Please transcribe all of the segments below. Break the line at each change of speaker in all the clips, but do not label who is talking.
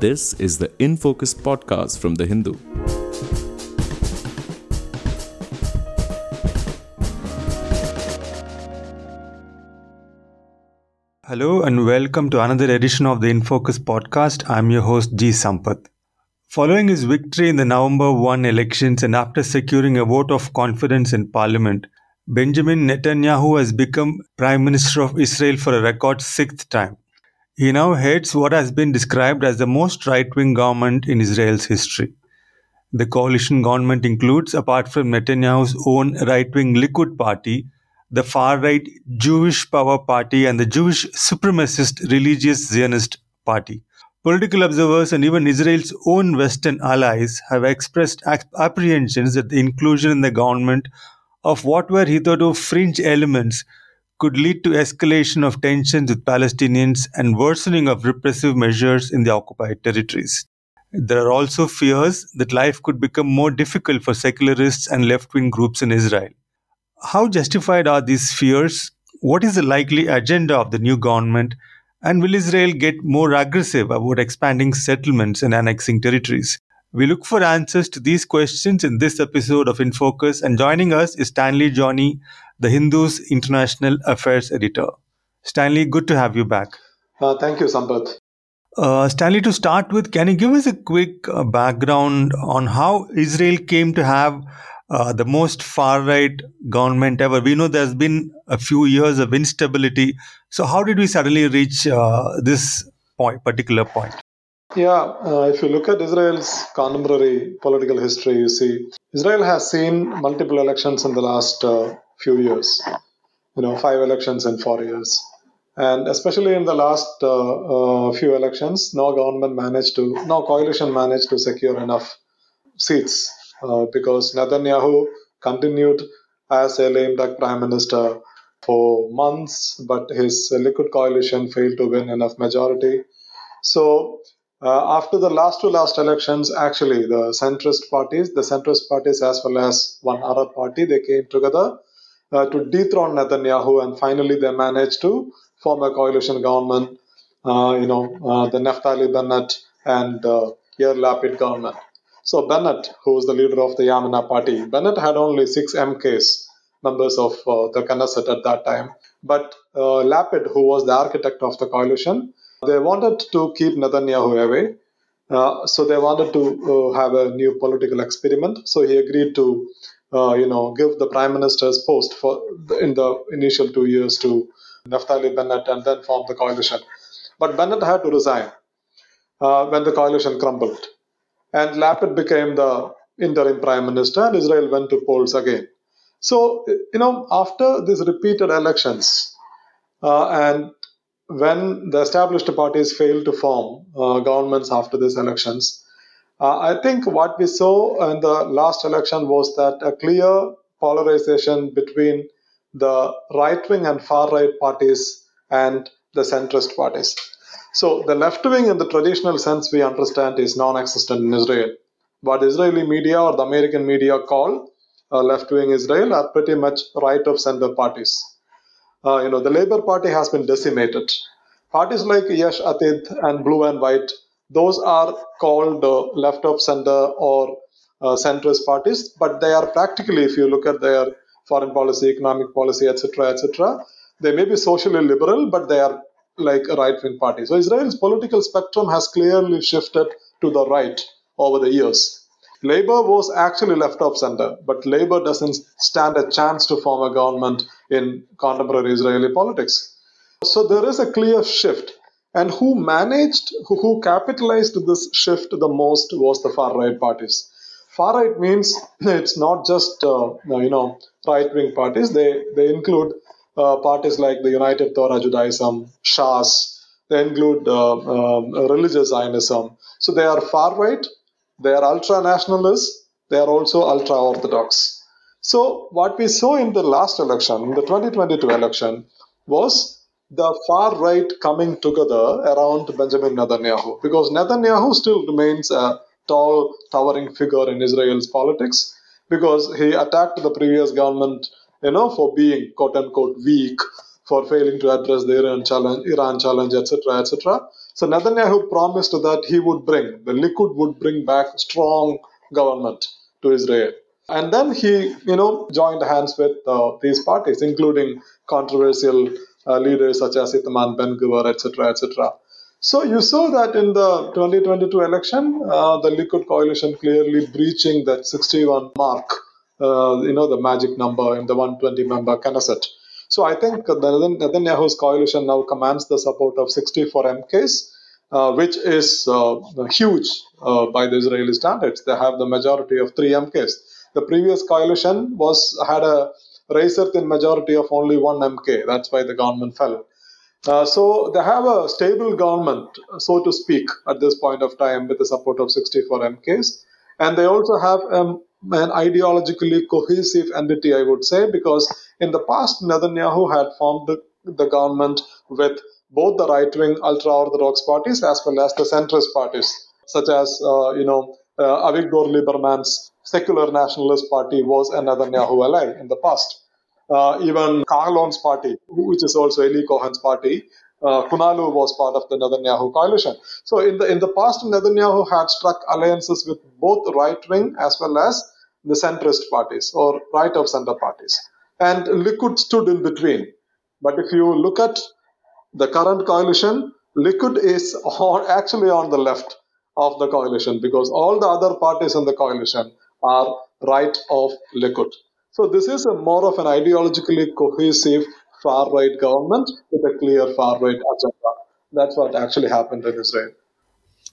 This is the In Focus podcast from The Hindu.
Hello and welcome to another edition of the In Focus podcast. I'm your host G Sampath. Following his victory in the November 1 elections and after securing a vote of confidence in parliament, Benjamin Netanyahu has become Prime Minister of Israel for a record sixth time. He now heads what has been described as the most right wing government in Israel's history. The coalition government includes, apart from Netanyahu's own right wing Likud party, the far right Jewish Power Party and the Jewish supremacist religious Zionist Party. Political observers and even Israel's own Western allies have expressed apprehensions that the inclusion in the government of what were hitherto fringe elements could lead to escalation of tensions with Palestinians and worsening of repressive measures in the occupied territories. There are also fears that life could become more difficult for secularists and left wing groups in Israel. How justified are these fears? What is the likely agenda of the new government? And will Israel get more aggressive about expanding settlements and annexing territories? We look for answers to these questions in this episode of In Focus, and joining us is Stanley Johnny, the Hindu's international affairs editor. Stanley, good to have you back.
Uh, thank you, Sampath.
Uh, Stanley, to start with, can you give us a quick uh, background on how Israel came to have uh, the most far right government ever? We know there's been a few years of instability. So, how did we suddenly reach uh, this point, particular point?
Yeah, uh, if you look at Israel's contemporary political history, you see Israel has seen multiple elections in the last uh, few years. You know, five elections in four years, and especially in the last uh, uh few elections, no government managed to, no coalition managed to secure enough seats uh, because Netanyahu continued as a lame duck prime minister for months, but his Likud coalition failed to win enough majority. So uh, after the last two last elections, actually, the centrist parties, the centrist parties as well as one other party, they came together uh, to dethrone Netanyahu, and finally they managed to form a coalition government. Uh, you know, uh, the Naftali Bennett and uh, Yair Lapid government. So Bennett, who was the leader of the Yamina party, Bennett had only six MKs, members of uh, the Knesset at that time. But Lapid, who was the architect of the coalition, they wanted to keep Netanyahu away. Uh, so they wanted to uh, have a new political experiment. So he agreed to, uh, you know, give the prime minister's post for in the initial two years to Naftali Bennett and then form the coalition. But Bennett had to resign uh, when the coalition crumbled, and Lapid became the interim prime minister, and Israel went to polls again. So you know, after these repeated elections, uh, and when the established parties failed to form uh, governments after these elections, I think what we saw in the last election was that a clear polarization between the right wing and far right parties and the centrist parties. So, the left wing, in the traditional sense we understand, is non existent in Israel. What Israeli media or the American media call uh, left wing Israel are pretty much right of center parties uh, you know, the Labour Party has been decimated. Parties like Yesh Atid and Blue and White, those are called uh, left of center or uh, centrist parties, but they are practically, if you look at their foreign policy, economic policy, etc., etc., they may be socially liberal, but they are like a right wing party. So Israel's political spectrum has clearly shifted to the right over the years. Labour was actually left of center, but Labour doesn't stand a chance to form a government in contemporary Israeli politics. So there is a clear shift. And who managed, who capitalized this shift the most was the far right parties. Far right means it's not just uh, you know right wing parties. They they include uh, parties like the United Torah Judaism, Shas. They include uh, um, religious Zionism. So they are far right they are ultra nationalists, they are also ultra orthodox. So, what we saw in the last election, in the 2022 election, was the far right coming together around Benjamin Netanyahu because Netanyahu still remains a tall, towering figure in Israel's politics because he attacked the previous government, you know, for being quote unquote weak, for failing to address the Iran challenge, Iran challenge, etc., etc. So Netanyahu promised that he would bring, the Likud would bring back strong government to Israel. And then he, you know, joined hands with uh, these parties, including controversial leaders such as Itamar Ben-Gvir, etc., etc. So you saw that in the 2022 election, uh, the Likud coalition clearly breaching that 61 mark, uh, you know, the magic number in the 120 member Knesset. So I think the Netanyahu's coalition now commands the support of 64 MKs, uh, which is uh, huge uh, by the Israeli standards. They have the majority of three MKs. The previous coalition was had a razor thin majority of only one MK. That's why the government fell. Uh, so they have a stable government, so to speak, at this point of time with the support of 64 MKs. And they also have um, an ideologically cohesive entity, I would say, because in the past, Netanyahu had formed the, the government with both the right-wing ultra-orthodox parties as well as the centrist parties, such as, uh, you know, uh, Avigdor Lieberman's secular nationalist party was a Netanyahu ally in the past even Kahlon's party, which is also Eli Cohen's party, uh, Kulanu was part of the Netanyahu coalition. So in the in the past, Netanyahu had struck alliances with both right wing as well as the centrist parties or right of center parties, and Likud stood in between. But if you look at the current coalition, Likud is on, actually on the left of the coalition because all the other parties in the coalition are right of Likud. So this is a more of an ideologically cohesive far right government with a clear far right agenda. That's what actually happened in Israel.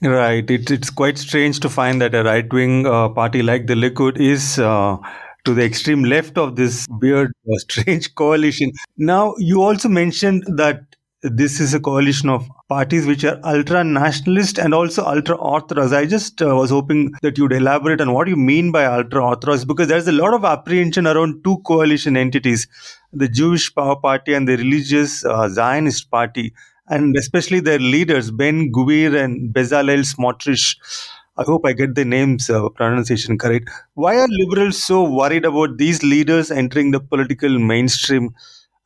Right. It, it's quite strange to find that a right wing uh, party like the Likud is uh, to the extreme left of this weird, uh, strange coalition. Now, you also mentioned that this is a coalition of parties which are ultra nationalist and also ultra orthodox. I just uh, was hoping that you'd elaborate on what you mean by ultra orthodox because there's a lot of apprehension around two coalition entities the Jewish Power Party and the religious uh, Zionist Party, and especially their leaders, Ben Gvir and Bezalel Smotrich. I hope I get the names uh, pronunciation correct. Why are liberals so worried about these leaders entering the political mainstream?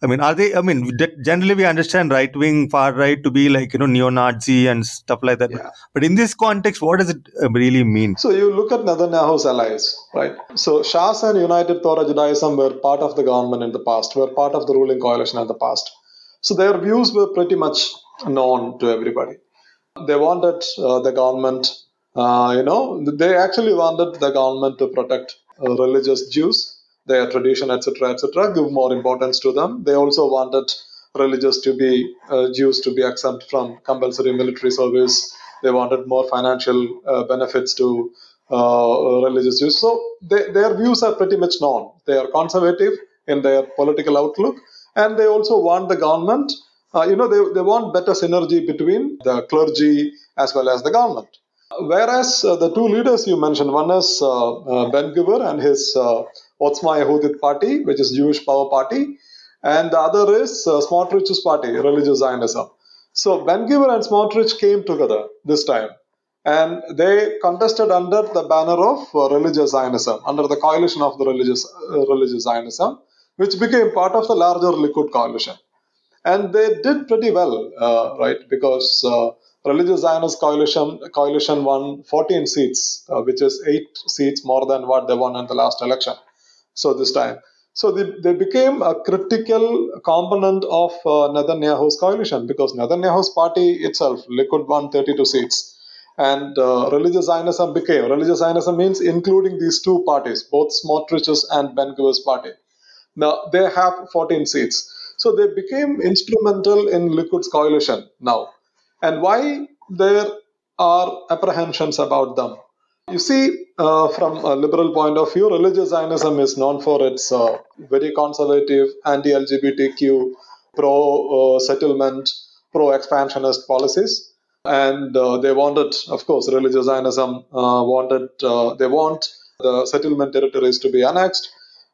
I mean, are they? I mean, generally we understand right wing, far right to be like you know neo-Nazi and stuff like that. Yeah. But in this context, what does it uh, really mean?
So you look at Netanyahu's allies, right? So Shas and United Torah Judaism were part of the government in the past, were part of the ruling coalition in the past. So their views were pretty much known to everybody. They wanted uh, the government, uh, you know, they actually wanted the government to protect uh, religious Jews their tradition, etc., etc., give more importance to them. They also wanted religious to be uh, Jews to be exempt from compulsory military service. They wanted more financial uh, benefits to uh, religious Jews. So they, their views are pretty much known. They are conservative in their political outlook, and they also want the government. Uh, you know, they, they want better synergy between the clergy as well as the government. Whereas uh, the two leaders you mentioned, one is uh, Ben Gvir and his Otzma Yehudit party, which is Jewish Power Party, and the other is uh, Smotrich's party, Religious Zionism. So Ben Gvir and Smotrich came together this time, and they contested under the banner of uh, Religious Zionism, under the coalition of the Religious uh, Religious Zionism, which became part of the larger Likud coalition, and they did pretty well, uh, right? Because uh, Religious Zionist coalition coalition won 14 seats, uh, which is eight seats more than what they won in the last election so this time. So they, they became a critical component of uh, Netanyahu's coalition because Netanyahu's party itself, Likud won 32 seats. And uh, religious Zionism became, religious Zionism means including these two parties, both Smotrich's and Ben Gvir's party. Now they have 14 seats. So they became instrumental in Likud's coalition now. And why there are apprehensions about them? You see, uh, from a liberal point of view, religious Zionism is known for its uh, very conservative, anti LGBTQ, pro settlement, pro expansionist policies. And uh, they wanted, of course, religious Zionism uh, wanted, uh, they want the settlement territories to be annexed.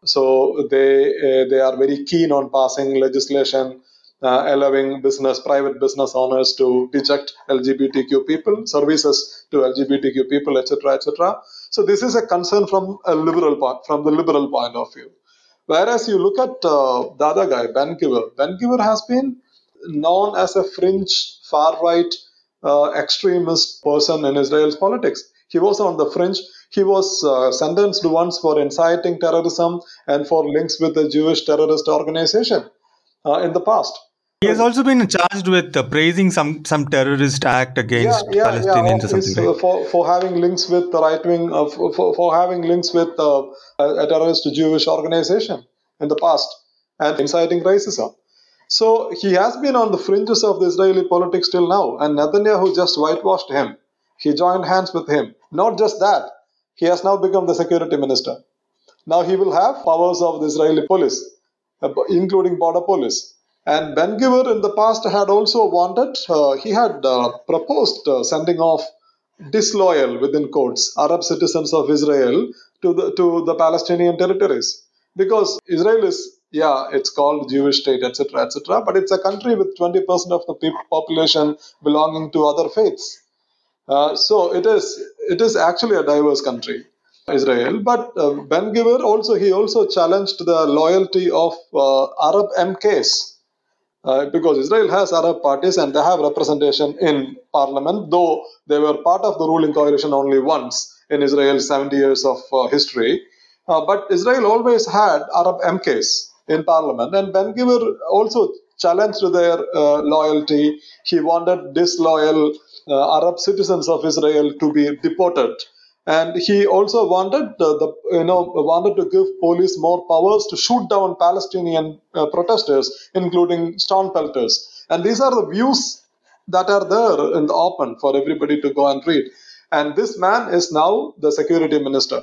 So they, uh, they are very keen on passing legislation uh, allowing business, private business owners to reject LGBTQ people, services to LGBTQ people, etc., etc. So this is a concern from a liberal from the liberal point of view. Whereas you look at uh, the other guy. Ben Gvir has been known as a fringe, far right, uh, extremist person in Israel's politics. He was on the fringe. He was uh, sentenced once for inciting terrorism and for links with the Jewish terrorist organization uh, in the past.
He has also been charged with uh, praising some some terrorist act against
yeah, yeah,
Palestinians
yeah,
or something.
uh,
Like.
for for having links with the right wing, uh, for, for for having links with uh, a a terrorist Jewish organization in the past and inciting racism. So he has been on the fringes of the Israeli politics till now, and Netanyahu just whitewashed him. He joined hands with him. Not just that, he has now become the security minister. Now he will have powers of the Israeli police, uh, including border police. And Ben Gvir in the past had also wanted, uh, he had uh, proposed uh, sending off disloyal, within quotes, Arab citizens of Israel to the, to the Palestinian territories. Because Israel is, yeah, it's called Jewish state, etc., etc., but it's a country with 20% of the population belonging to other faiths. Uh, so it is it is actually a diverse country, Israel. But uh, Ben Gvir also he also challenged the loyalty of uh, Arab MKs uh, because Israel has Arab parties and they have representation in parliament, though they were part of the ruling coalition only once in Israel's 70 years of uh, history. Uh, but Israel always had Arab MKs in parliament, and Ben Gvir also challenged their uh, loyalty. He wanted disloyal uh, Arab citizens of Israel to be deported and he also wanted the you know wanted to give police more powers to shoot down Palestinian uh, protesters, including stone pelters. And these are the views that are there in the open for everybody to go and read. And this man is now the security minister.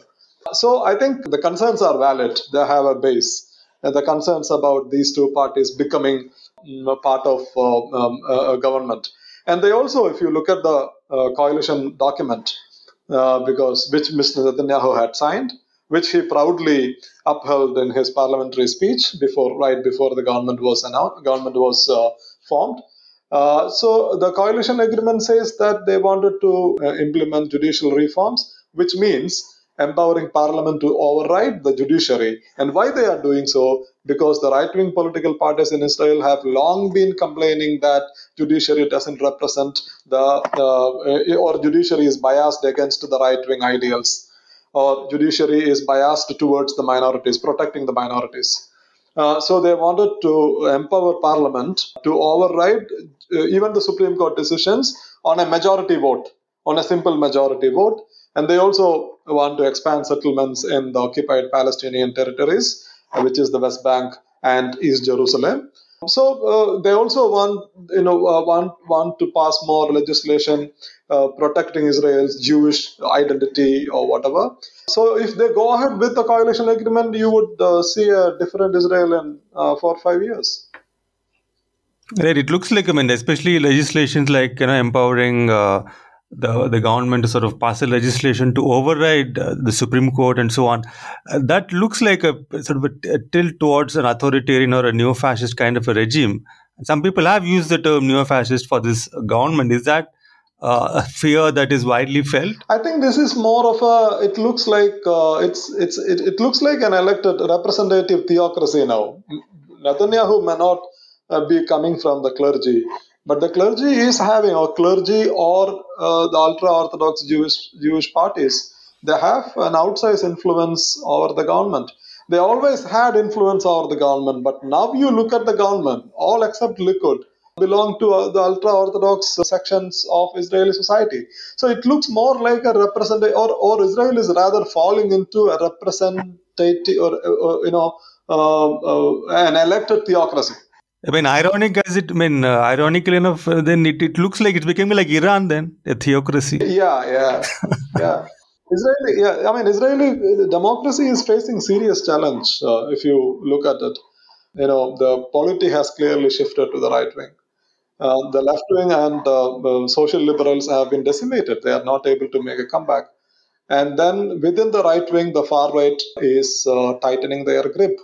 So I think the concerns are valid. They have a base. And the concerns about these two parties becoming mm, part of uh, um, a a government. And they also, if you look at the uh, coalition document, uh, because which Mr. Netanyahu had signed, which he proudly upheld in his parliamentary speech before, right before the government was announced, government was uh, formed. Uh, so the coalition agreement says that they wanted to uh, implement judicial reforms, which means empowering parliament to override the judiciary. And why they are doing so? Because the right-wing political parties in Israel have long been complaining that judiciary doesn't represent the uh, or judiciary is biased against the right-wing ideals, or judiciary is biased towards the minorities, protecting the minorities. Uh, so they wanted to empower Parliament to override uh, even the Supreme Court decisions on a majority vote, on a simple majority vote. And they also want to expand settlements in the occupied Palestinian territories, uh, which is the West Bank and East Jerusalem. So uh, they also want, you know, uh, want want to pass more legislation uh, protecting Israel's Jewish identity or whatever. So if they go ahead with the coalition agreement, you would uh, see a different Israel in uh, four or five years.
Right. It looks like I mean, especially legislations like you know empowering the the government to sort of pass a legislation to override uh, the Supreme Court and so on. Uh, that looks like a sort of a, a tilt towards an authoritarian or a neo-fascist kind of a regime. Some people have used the term neo-fascist for this government. Is that uh, a fear that is widely felt?
I think this is more of a. It looks like uh, it's it's it, it looks like an elected representative theocracy now. Netanyahu may not uh, be coming from the clergy, but the clergy is having or clergy or uh, the ultra orthodox Jewish Jewish parties. They have an outsized influence over the government. They always had influence over the government, but now you look at the government, all except Likud belong to uh, the ultra orthodox sections of Israeli society. So it looks more like a representative, or, or Israel is rather falling into a representative, or, or you know, uh, uh, an elected theocracy.
I mean, ironic as it, I mean, uh, ironically enough, uh, then it, it looks like it became like Iran then, a theocracy.
Yeah, yeah, yeah. Israeli, yeah. I mean, Israeli democracy is facing serious challenge uh, if you look at it. You know, the polity has clearly shifted to the right wing. Uh, the left wing and uh, uh, social liberals have been decimated. They are not able to make a comeback. And then within the right wing, the far right is uh, tightening their grip.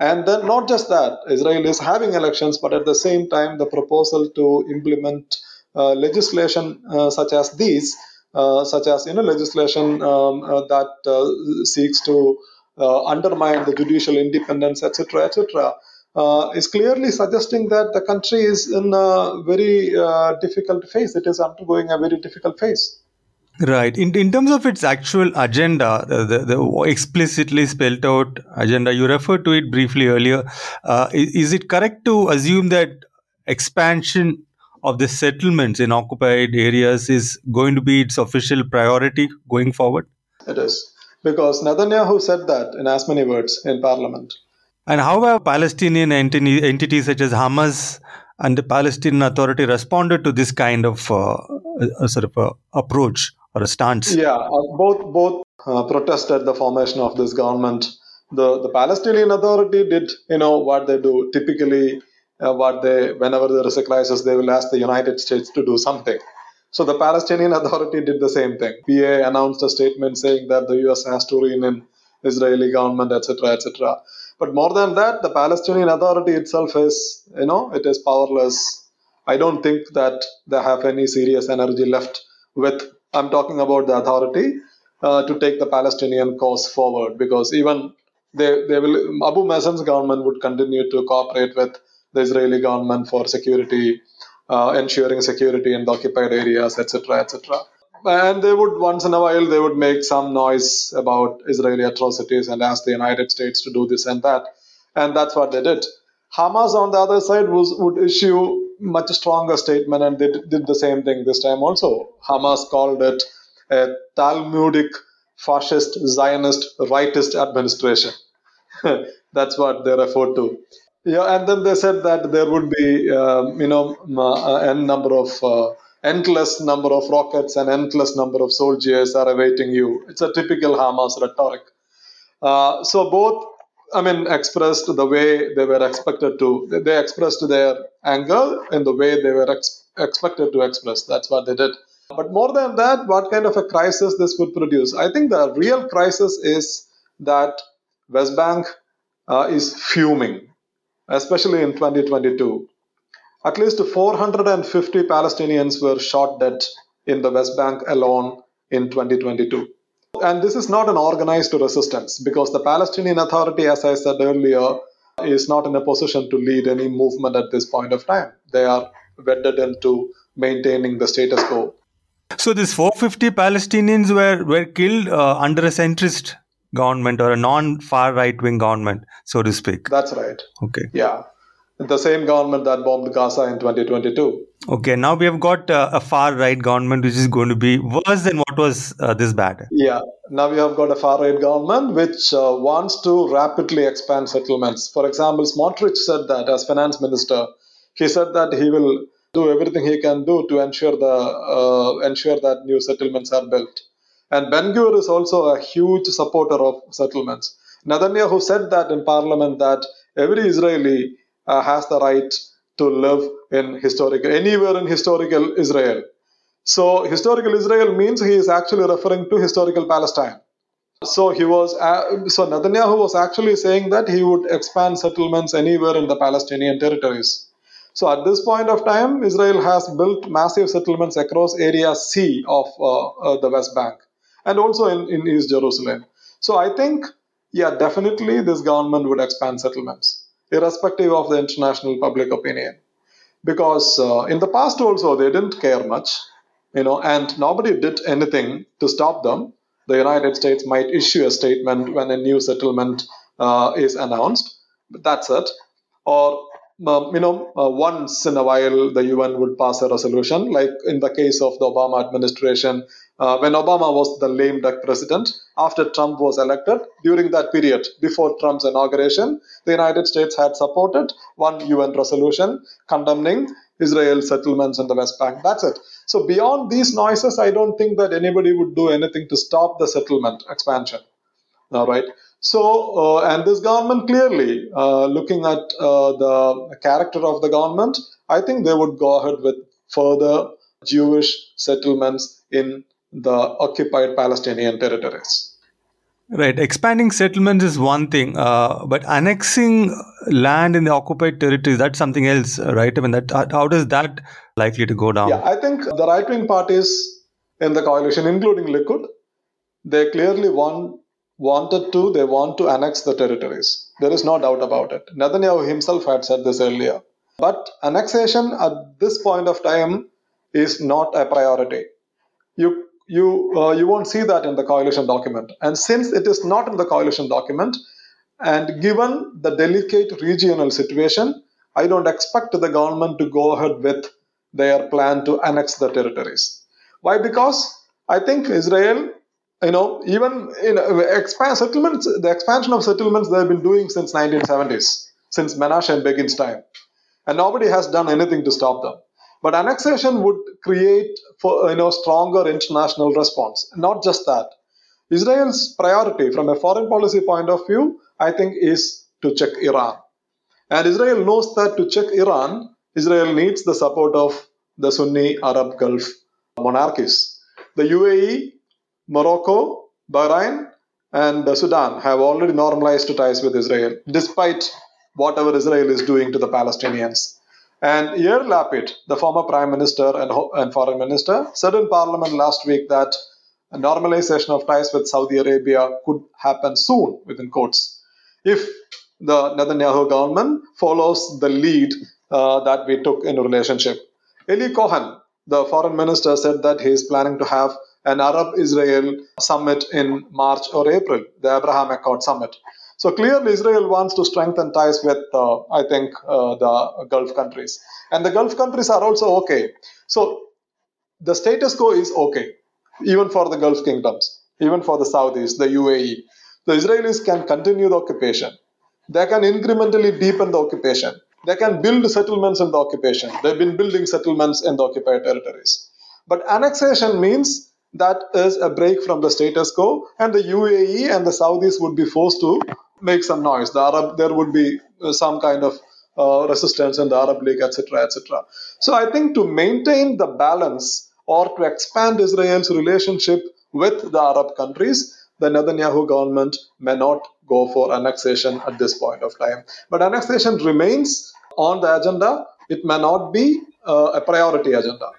And then not just that, Israel is having elections, but at the same time, the proposal to implement uh, legislation uh, such as these, uh, such as you know legislation um, uh, that uh, seeks to uh, undermine the judicial independence, etc., etc., is clearly suggesting that the country is in a very difficult phase. It is undergoing a very difficult phase.
Right. In, in terms of its actual agenda, the, the, the explicitly spelled out agenda, you referred to it briefly earlier. Uh, is, is, it correct to assume that expansion of the settlements in occupied areas is going to be its official priority going forward?
It is. Because Netanyahu said that in as many words in parliament.
And how have Palestinian entities such as Hamas and the Palestinian Authority responded to this kind of uh, sort of uh, approach? Or a stance?
Yeah, uh, both both uh, protested the formation of this government. The the Palestinian Authority did you know what they do typically. Uh, what they whenever there is a crisis, they will ask the United States to do something. So the Palestinian Authority did the same thing. PA announced a statement saying that the US has to rein in Israeli government, etc., etc. But more than that, the Palestinian Authority itself is, you know, it is powerless. I don't think that they have any serious energy left with I'm talking about the authority uh, to take the Palestinian cause forward because even they, they will Abu Mazen's government would continue to cooperate with the Israeli government for security, uh, ensuring security in the occupied areas, etc., etc. And they would once in a while they would make some noise about Israeli atrocities and ask the United States to do this and that, and that's what they did. Hamas on the other side was, would issue much stronger statement and they did the same thing this time also. Hamas called it a Talmudic fascist Zionist rightist administration. That's what they referred to. Yeah, and then they said that there would be, um, you know, uh, n number of uh, endless number of rockets and endless number of soldiers are awaiting you. It's a typical Hamas rhetoric. Uh, so both I mean, expressed the way they were expected to. They expressed their anger in the way they were ex- expected to express. That's what they did. But more than that, what kind of a crisis this would produce? I think the real crisis is that West Bank uh, is fuming, especially in 2022. At least 450 Palestinians were shot dead in the West Bank alone in 2022. And this is not an organized resistance because the Palestinian Authority, as I said earlier, is not in a position to lead any movement at this point of time. They are wedded into maintaining the status quo.
So, these 450 Palestinians were, were killed uh, under a centrist government or a non far right wing government, so to speak.
That's right.
Okay.
Yeah the same government that bombed Gaza in 2022.
Okay, now we have got uh, a far right government which is going to be worse than what was uh, this bad.
Yeah, now we have got a far right government which uh, wants to rapidly expand settlements. For example, Smotrich said that as finance minister, he said that he will do everything he can do to ensure the uh, ensure that new settlements are built. And Ben Gvir is also a huge supporter of settlements. Netanyahu said that in parliament that every Israeli uh, has the right to live in historical anywhere in historical Israel. So historical Israel means he is actually referring to historical Palestine. So he was uh, so Netanyahu was actually saying that he would expand settlements anywhere in the Palestinian territories. So at this point of time, Israel has built massive settlements across area C of uh, uh, the West Bank and also in, in East Jerusalem. So I think, yeah, definitely this government would expand settlements irrespective of the international public opinion. Because uh, in the past also they didn't care much, you know, and nobody did anything to stop them. The United States might issue a statement when a new settlement uh, is announced, but that's it. Or um, you know, uh, once in a while the UN would pass a resolution, like in the case of the Obama administration, uh, when Obama was the lame duck president, after Trump was elected, during that period, before Trump's inauguration, the United States had supported one UN resolution condemning Israel settlements in the West Bank. That's it. So, beyond these noises, I don't think that anybody would do anything to stop the settlement expansion. All right. So, uh, and this government clearly, uh, looking at uh, the character of the government, I think they would go ahead with further Jewish settlements in the occupied Palestinian territories.
Right. Expanding settlements is one thing, uh, but annexing land in the occupied territories, that's something else, right? I mean, that, how does that likely to go down?
Yeah, I think the right wing parties in the coalition, including Likud, they clearly want wanted to, they want to annex the territories. There is no doubt about it. Netanyahu himself had said this earlier. But annexation at this point of time is not a priority. You you uh, you won't see that in the coalition document. And since it is not in the coalition document, and given the delicate regional situation, I don't expect the government to go ahead with their plan to annex the territories. Why? Because I think Israel, you know, even in uh, expand settlements, the expansion of settlements they've been doing since 1970s, since Menachem Begin's time, and nobody has done anything to stop them. But annexation would create for you know stronger international response. Not just that. Israel's priority from a foreign policy point of view, I think, is to check Iran. And Israel knows that to check Iran, Israel needs the support of the Sunni Arab Gulf monarchies. The UAE, Morocco, Bahrain, and Sudan have already normalized ties with Israel, despite whatever Israel is doing to the Palestinians. And Yair Lapid, the former prime minister and, and foreign minister, said in parliament last week that a normalization of ties with Saudi Arabia could happen soon, within quotes, if the Netanyahu government follows the lead uh, that we took in a relationship. Eli Cohen, the foreign minister, said that he is planning to have an Arab Israel summit in March or April, the Abraham Accord summit. So clearly, Israel wants to strengthen ties with, uh, I think, uh, the Gulf countries. And the Gulf countries are also okay. So the status quo is okay, even for the Gulf kingdoms, even for the Saudis, the UAE. The Israelis can continue the occupation. They can incrementally deepen the occupation. They can build settlements in the occupation. They've been building settlements in the occupied territories. But annexation means that is a break from the status quo, and the UAE and the Saudis would be forced to make some noise. The Arab, there would be uh, some kind of uh, resistance in the Arab League, etc., etc. So I think to maintain the balance or to expand Israel's relationship with the Arab countries, the Netanyahu government may not go for annexation at this point of time. But annexation remains on the agenda. It may not be uh, a priority agenda.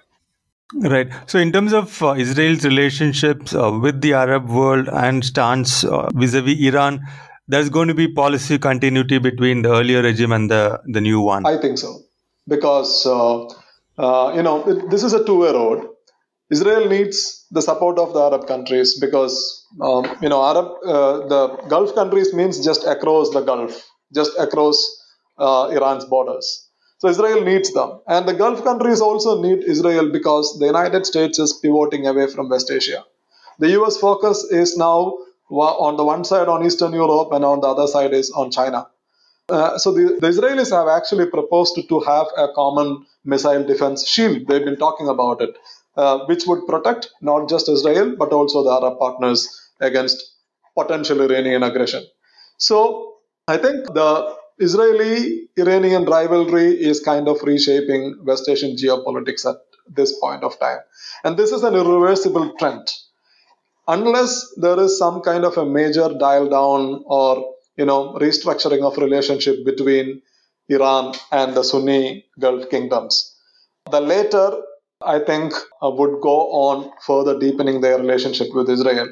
Right. So, in terms of uh, Israel's relationships uh, with the Arab world and stance vis a vis Iran, there's going to be policy continuity between the earlier regime and the, the new one.
I think so. Because, uh, uh, you know, it, this is a two way road. Israel needs the support of the Arab countries because, um, you know, Arab, uh, the Gulf countries means just across the Gulf, just across Iran's borders. So Israel needs them. And the Gulf countries also need Israel because the United States is pivoting away from West Asia. The US focus is now on the one side on Eastern Europe and on the other side is on China. Uh, so the, the, Israelis have actually proposed to have a common missile defense shield. They've been talking about it, uh, which would protect not just Israel but also the Arab partners against potential Iranian aggression. So I think the Israeli Iranian rivalry is kind of reshaping West Asian geopolitics at this point of time. And this is an irreversible trend unless there is some kind of a major dial down or you know restructuring of relationship between Iran and the Sunni Gulf kingdoms. The later, I think, uh, would go on further deepening their relationship with Israel.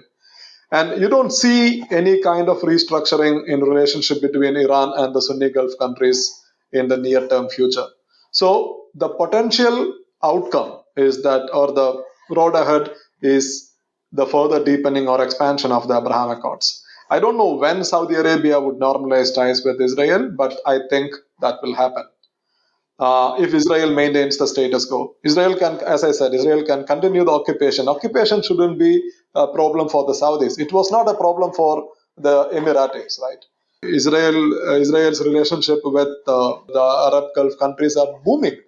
And you don't see any kind of restructuring in relationship between Iran and the Sunni Gulf countries in the near term future. So the potential outcome is that, or the road ahead is the further deepening or expansion of the Abraham Accords. I don't know when Saudi Arabia would normalize ties with Israel, but I think that will happen. Uh, if Israel maintains the status quo, Israel can, as I said, Israel can continue the occupation. Occupation shouldn't be a problem for the Saudis. It was not a problem for the Emiratis, right? Israel, uh, Israel's relationship with uh, the Arab Gulf countries are booming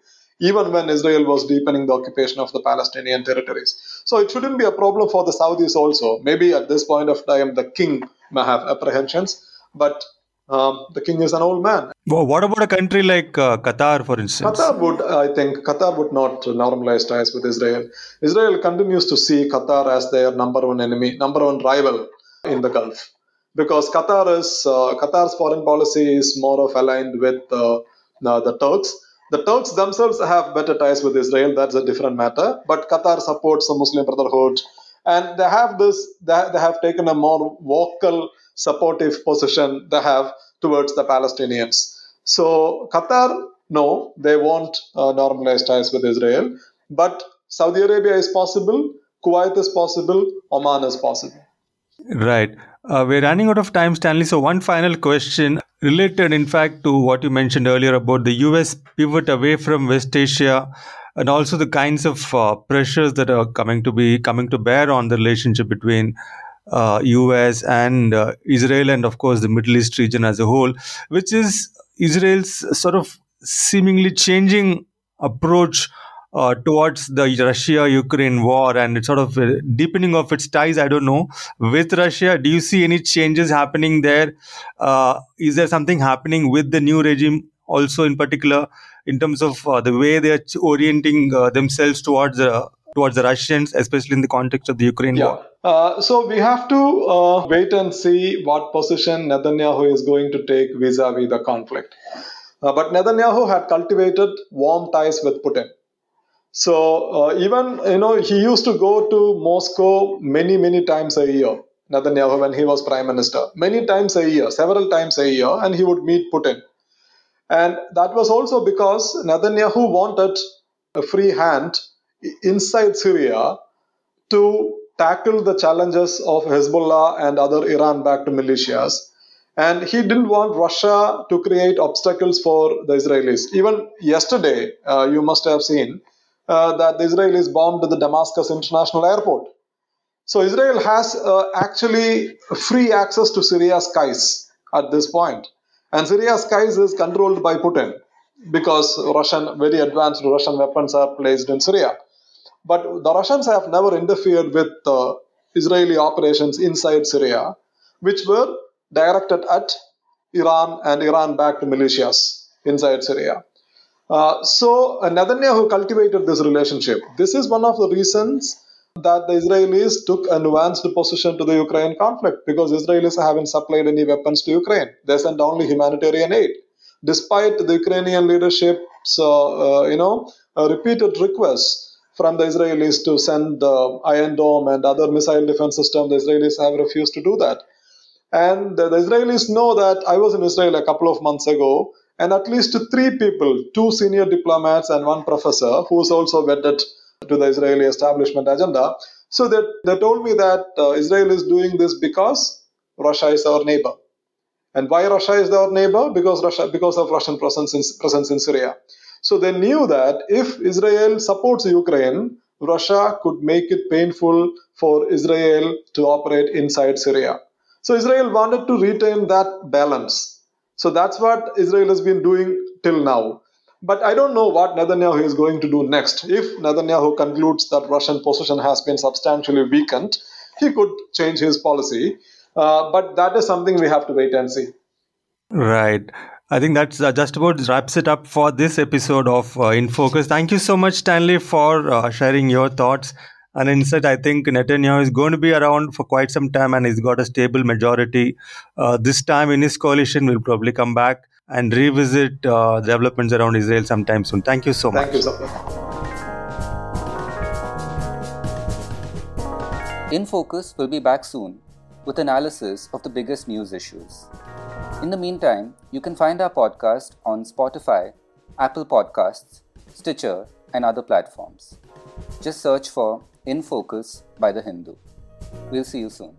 even when Israel was deepening the occupation of the Palestinian territories. So it shouldn't be a problem for the Saudis also. Maybe at this point of time, the king may have apprehensions, but um, the king is an old man.
Well, what about a country like uh, Qatar, for instance?
Qatar would, I think, Qatar would not normalize ties with Israel. Israel continues to see Qatar as their number one enemy, number one rival in the Gulf, because Qatar is uh, Qatar's foreign policy is more of aligned with uh, the Turks the Turks themselves have better ties with Israel, that's a different matter. But Qatar supports the Muslim Brotherhood and they have this they, they have taken a more vocal supportive position they have towards the palestinians so qatar no they won't uh, normalize ties with israel but saudi arabia is possible kuwait is possible oman is possible
Right. Uh, we're running out of time, Stanley. So, one final question related, in fact, to what you mentioned earlier about the US pivot away from West Asia and also the kinds of uh, pressures that are coming to be coming to bear on the relationship between uh, US and uh, Israel and, of course, the Middle East region as a whole, which is Israel's sort of seemingly changing approach uh, towards the Russia Ukraine war and it's sort of a deepening of its ties. I don't know with Russia. Do you see any changes happening there? Uh, is there something happening with the new regime also in particular in terms of uh, the way they are orienting uh, themselves towards the towards the Russians, especially in the context of the Ukraine
yeah.
war?
Uh, so we have to uh, wait and see what position Netanyahu is going to take vis-a-vis the conflict. Uh, but Netanyahu had cultivated warm ties with Putin. So uh, even you know he used to go to Moscow many many times a year. Netanyahu when he was prime minister, many times a year, several times a year, and he would meet Putin. And that was also because Netanyahu wanted a free hand inside Syria to tackle the challenges of Hezbollah and other Iran backed militias. And he didn't want Russia to create obstacles for the Israelis. Even yesterday, uh, you must have seen uh, that the Israelis bombed the Damascus International Airport. So Israel has uh, actually free access to Syria's skies at this point. And Syria's skies is controlled by Putin because Russian, very advanced Russian weapons are placed in Syria. But the Russians have never interfered with uh, Israeli operations inside Syria, which were directed at Iran and Iran backed militias inside Syria. Uh, so uh, Netanyahu cultivated this relationship. This is one of the reasons that the Israelis took a nuanced position to the Ukraine conflict because Israelis haven't supplied any weapons to Ukraine. They sent only humanitarian aid, despite the Ukrainian leadership's uh, uh you know repeated requests from the Israelis to send the Iron Dome and other missile defense system. The Israelis have refused to do that. And the Israelis know that I was in Israel a couple of months ago and at least three people, two senior diplomats and one professor, who is also wedded to the Israeli establishment agenda. So they, they told me that uh, Israel is doing this because Russia is our neighbor. And why Russia is our neighbor? Because Russia, because of Russian presence in, presence in Syria. So they knew that if Israel supports Ukraine, Russia could make it painful for Israel to operate inside Syria. So Israel wanted to retain that balance. So that's what Israel has been doing till now. But I don't know what Netanyahu is going to do next. If Netanyahu concludes that Russian position has been substantially weakened, he could change his policy. Uh, but that is something we have to wait and see.
Right. I think that's uh, just about wraps it up for this episode of uh, In Focus. Thank you so much, Stanley, for uh, sharing your thoughts and instead, I think Netanyahu is going to be around for quite some time and he's got a stable majority. Uh, this time in his coalition, will probably come back and revisit uh, developments around Israel sometime soon. Thank you so
Thank
much.
Thank you,
In Focus will be back soon with analysis of the biggest news issues. In the meantime, you can find our podcast on Spotify, Apple Podcasts, Stitcher, and other platforms. Just search for in Focus by The Hindu. We'll see you soon.